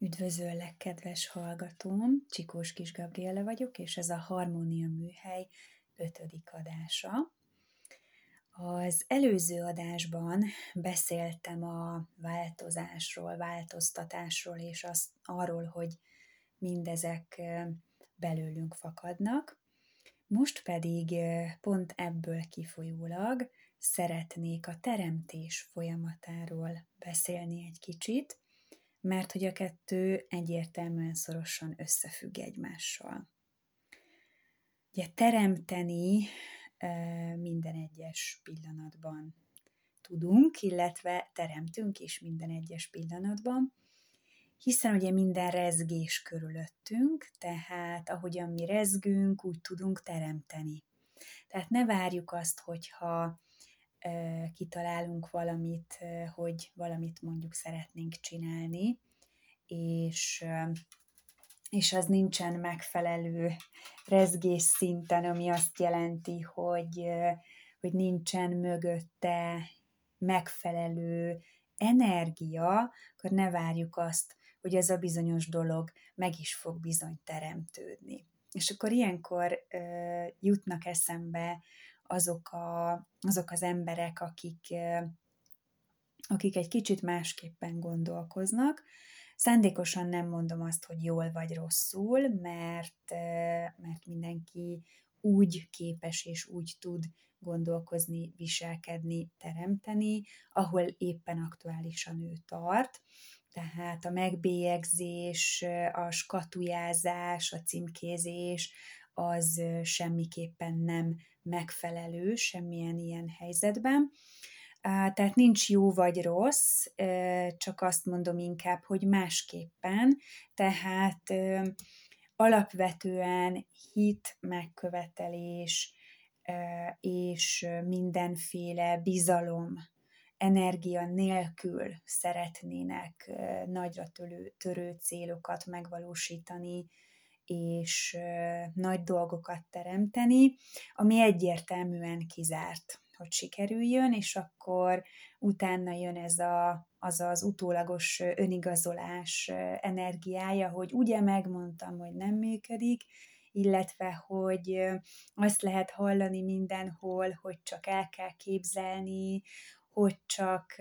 Üdvözöllek, kedves hallgatóm! Csikós Kis Gabriele vagyok, és ez a Harmónia Műhely ötödik adása. Az előző adásban beszéltem a változásról, változtatásról, és az, arról, hogy mindezek belőlünk fakadnak. Most pedig pont ebből kifolyólag szeretnék a teremtés folyamatáról beszélni egy kicsit, mert hogy a kettő egyértelműen szorosan összefügg egymással. Ugye teremteni minden egyes pillanatban tudunk, illetve teremtünk is minden egyes pillanatban, hiszen ugye minden rezgés körülöttünk, tehát ahogyan mi rezgünk, úgy tudunk teremteni. Tehát ne várjuk azt, hogyha kitalálunk valamit, hogy valamit mondjuk szeretnénk csinálni, és, és az nincsen megfelelő rezgés szinten, ami azt jelenti, hogy, hogy nincsen mögötte megfelelő energia, akkor ne várjuk azt, hogy ez a bizonyos dolog meg is fog bizony teremtődni. És akkor ilyenkor ö, jutnak eszembe azok, a, azok az emberek, akik, akik egy kicsit másképpen gondolkoznak. Szándékosan nem mondom azt, hogy jól vagy rosszul, mert, mert mindenki úgy képes és úgy tud gondolkozni, viselkedni, teremteni, ahol éppen aktuálisan ő tart. Tehát a megbélyegzés, a skatujázás, a címkézés az semmiképpen nem megfelelő semmilyen ilyen helyzetben. Tehát nincs jó vagy rossz, csak azt mondom inkább, hogy másképpen. Tehát alapvetően hit, megkövetelés és mindenféle bizalom, energia nélkül szeretnének nagyra törő, törő célokat megvalósítani, és nagy dolgokat teremteni, ami egyértelműen kizárt, hogy sikerüljön, és akkor utána jön ez a, az az utólagos önigazolás energiája, hogy ugye megmondtam, hogy nem működik, illetve hogy azt lehet hallani mindenhol, hogy csak el kell képzelni, hogy csak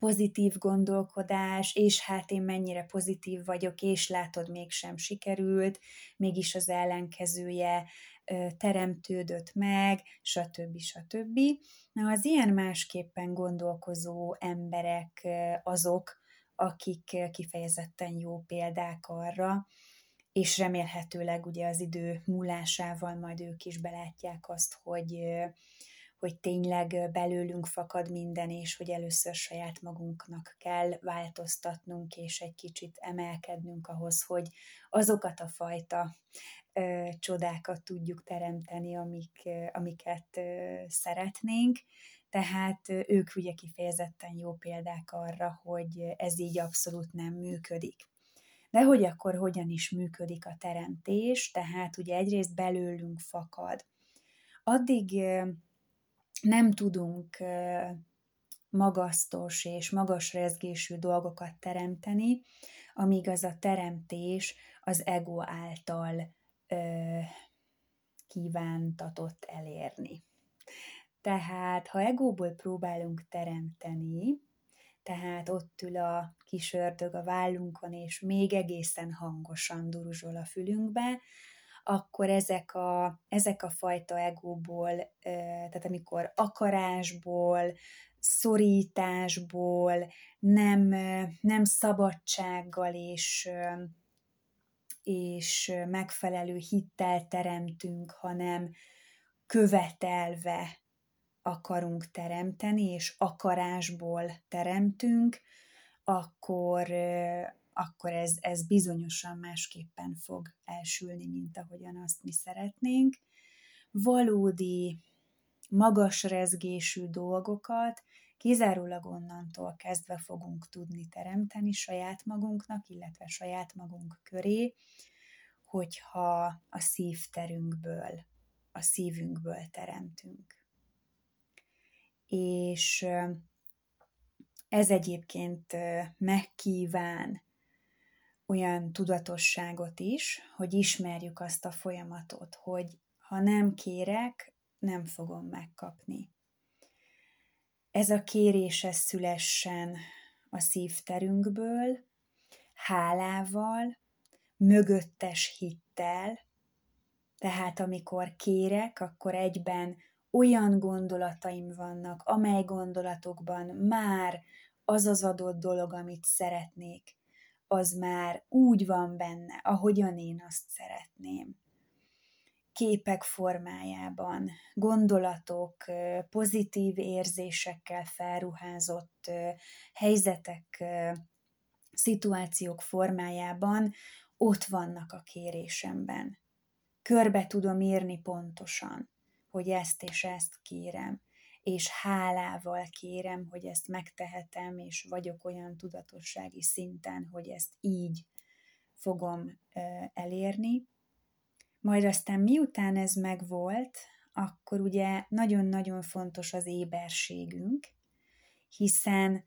pozitív gondolkodás, és hát én mennyire pozitív vagyok, és látod, mégsem sikerült, mégis az ellenkezője teremtődött meg, stb. stb. Na, az ilyen másképpen gondolkozó emberek azok, akik kifejezetten jó példák arra, és remélhetőleg ugye az idő múlásával majd ők is belátják azt, hogy hogy tényleg belőlünk fakad minden, és hogy először saját magunknak kell változtatnunk, és egy kicsit emelkednünk ahhoz, hogy azokat a fajta ö, csodákat tudjuk teremteni, amik, ö, amiket ö, szeretnénk. Tehát ők ugye kifejezetten jó példák arra, hogy ez így abszolút nem működik. De hogy akkor hogyan is működik a teremtés, tehát ugye egyrészt belőlünk fakad. Addig nem tudunk magasztos és magas rezgésű dolgokat teremteni, amíg az a teremtés az ego által ö, kívántatott elérni. Tehát, ha egóból próbálunk teremteni, tehát ott ül a kis ördög a vállunkon, és még egészen hangosan duruzsol a fülünkbe, akkor ezek a, ezek a fajta egóból, tehát amikor akarásból, szorításból, nem, nem szabadsággal és, és megfelelő hittel teremtünk, hanem követelve akarunk teremteni, és akarásból teremtünk, akkor, akkor ez, ez bizonyosan másképpen fog elsülni, mint ahogyan azt mi szeretnénk. Valódi, magas rezgésű dolgokat kizárólag onnantól kezdve fogunk tudni teremteni saját magunknak, illetve saját magunk köré, hogyha a szívterünkből, a szívünkből teremtünk. És ez egyébként megkíván olyan tudatosságot is, hogy ismerjük azt a folyamatot, hogy ha nem kérek, nem fogom megkapni. Ez a kérés ez szülessen a szívterünkből, hálával, mögöttes hittel, tehát amikor kérek, akkor egyben olyan gondolataim vannak, amely gondolatokban már az az adott dolog, amit szeretnék, az már úgy van benne, ahogyan én azt szeretném. Képek formájában, gondolatok, pozitív érzésekkel felruházott helyzetek, szituációk formájában ott vannak a kérésemben. Körbe tudom írni pontosan, hogy ezt és ezt kérem, és hálával kérem, hogy ezt megtehetem, és vagyok olyan tudatossági szinten, hogy ezt így fogom elérni. Majd aztán miután ez megvolt, akkor ugye nagyon-nagyon fontos az éberségünk, hiszen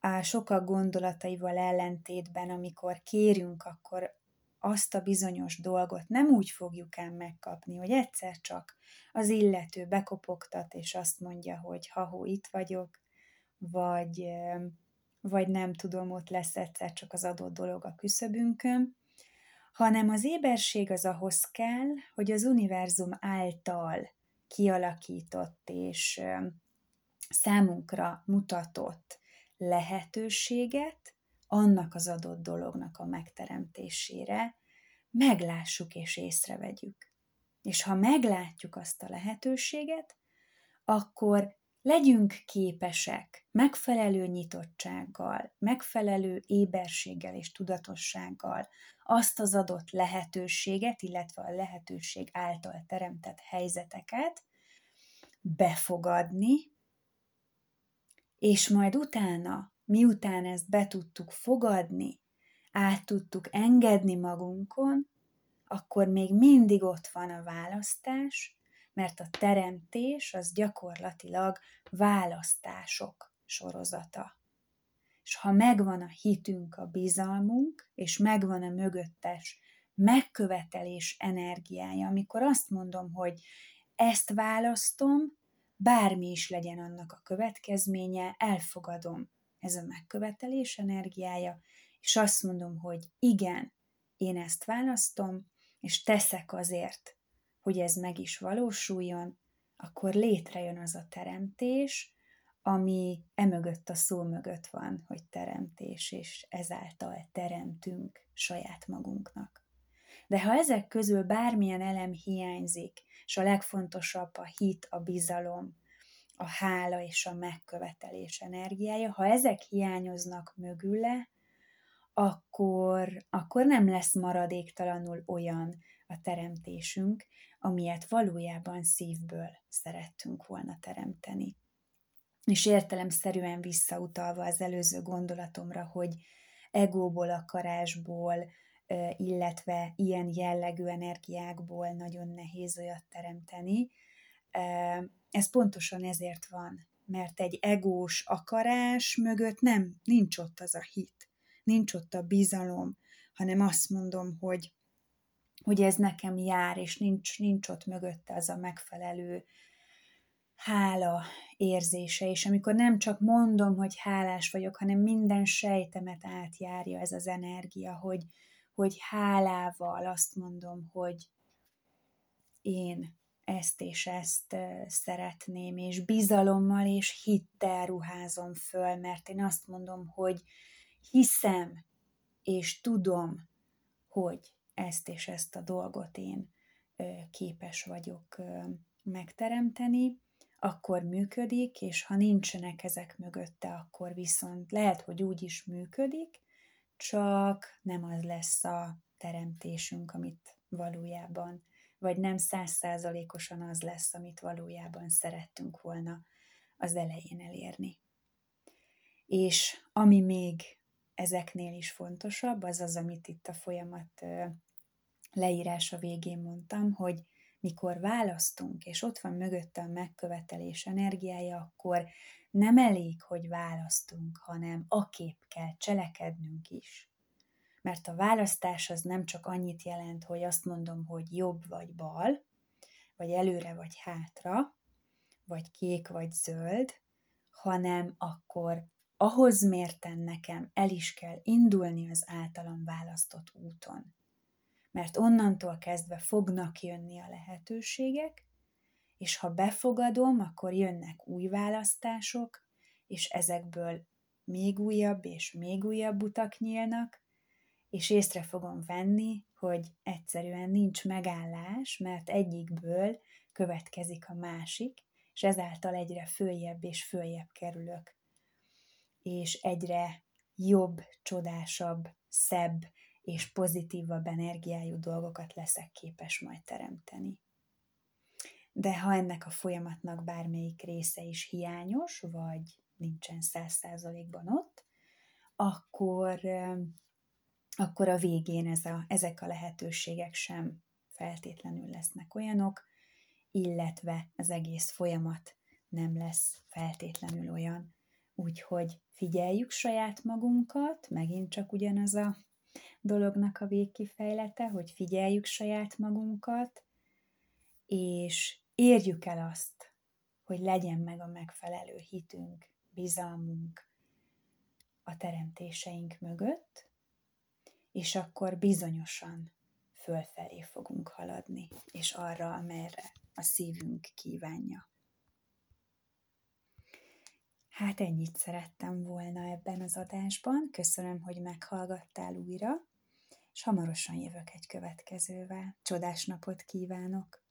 a sokak gondolataival ellentétben, amikor kérünk, akkor azt a bizonyos dolgot nem úgy fogjuk ám megkapni, hogy egyszer csak az illető bekopogtat, és azt mondja, hogy ha itt vagyok, vagy, vagy nem tudom, ott lesz egyszer csak az adott dolog a küszöbünkön, hanem az éberség az ahhoz kell, hogy az univerzum által kialakított és számunkra mutatott lehetőséget annak az adott dolognak a megteremtésére meglássuk és észrevegyük. És ha meglátjuk azt a lehetőséget, akkor legyünk képesek megfelelő nyitottsággal, megfelelő éberséggel és tudatossággal azt az adott lehetőséget, illetve a lehetőség által teremtett helyzeteket befogadni, és majd utána, miután ezt be tudtuk fogadni, át tudtuk engedni magunkon, akkor még mindig ott van a választás, mert a teremtés az gyakorlatilag választások sorozata. És ha megvan a hitünk, a bizalmunk, és megvan a mögöttes megkövetelés energiája, amikor azt mondom, hogy ezt választom, bármi is legyen annak a következménye, elfogadom ez a megkövetelés energiája, és azt mondom, hogy igen, én ezt választom, és teszek azért, hogy ez meg is valósuljon, akkor létrejön az a teremtés, ami emögött a szó mögött van, hogy teremtés, és ezáltal teremtünk saját magunknak. De ha ezek közül bármilyen elem hiányzik, és a legfontosabb a hit, a bizalom, a hála és a megkövetelés energiája, ha ezek hiányoznak mögüle, akkor, akkor nem lesz maradéktalanul olyan a teremtésünk, amilyet valójában szívből szerettünk volna teremteni. És értelemszerűen visszautalva az előző gondolatomra, hogy egóból, akarásból, illetve ilyen jellegű energiákból nagyon nehéz olyat teremteni, ez pontosan ezért van, mert egy egós akarás mögött nem, nincs ott az a hit, nincs ott a bizalom, hanem azt mondom, hogy, hogy ez nekem jár, és nincs, nincs ott mögötte az a megfelelő hála érzése, és amikor nem csak mondom, hogy hálás vagyok, hanem minden sejtemet átjárja ez az energia, hogy, hogy hálával azt mondom, hogy én ezt és ezt szeretném, és bizalommal és hittel ruházom föl, mert én azt mondom, hogy hiszem, és tudom, hogy ezt és ezt a dolgot én képes vagyok megteremteni, akkor működik, és ha nincsenek ezek mögötte, akkor viszont lehet, hogy úgy is működik, csak nem az lesz a teremtésünk, amit valójában vagy nem százszázalékosan az lesz, amit valójában szerettünk volna az elején elérni. És ami még ezeknél is fontosabb, az az, amit itt a folyamat leírása végén mondtam, hogy mikor választunk, és ott van mögötte a megkövetelés energiája, akkor nem elég, hogy választunk, hanem kép kell cselekednünk is. Mert a választás az nem csak annyit jelent, hogy azt mondom, hogy jobb vagy bal, vagy előre vagy hátra, vagy kék vagy zöld, hanem akkor ahhoz mérten nekem el is kell indulni az általam választott úton. Mert onnantól kezdve fognak jönni a lehetőségek, és ha befogadom, akkor jönnek új választások, és ezekből még újabb és még újabb utak nyílnak, és észre fogom venni, hogy egyszerűen nincs megállás, mert egyikből következik a másik, és ezáltal egyre följebb és följebb kerülök. És egyre jobb, csodásabb, szebb és pozitívabb energiájú dolgokat leszek képes majd teremteni. De ha ennek a folyamatnak bármelyik része is hiányos, vagy nincsen száz százalékban ott, akkor, akkor a végén ez a, ezek a lehetőségek sem feltétlenül lesznek olyanok, illetve az egész folyamat nem lesz feltétlenül olyan. Úgyhogy figyeljük saját magunkat, megint csak ugyanaz a dolognak a végkifejlete, hogy figyeljük saját magunkat, és érjük el azt, hogy legyen meg a megfelelő hitünk, bizalmunk a teremtéseink mögött, és akkor bizonyosan fölfelé fogunk haladni, és arra, amerre a szívünk kívánja. Hát ennyit szerettem volna ebben az adásban. Köszönöm, hogy meghallgattál újra, és hamarosan jövök egy következővel. Csodás napot kívánok!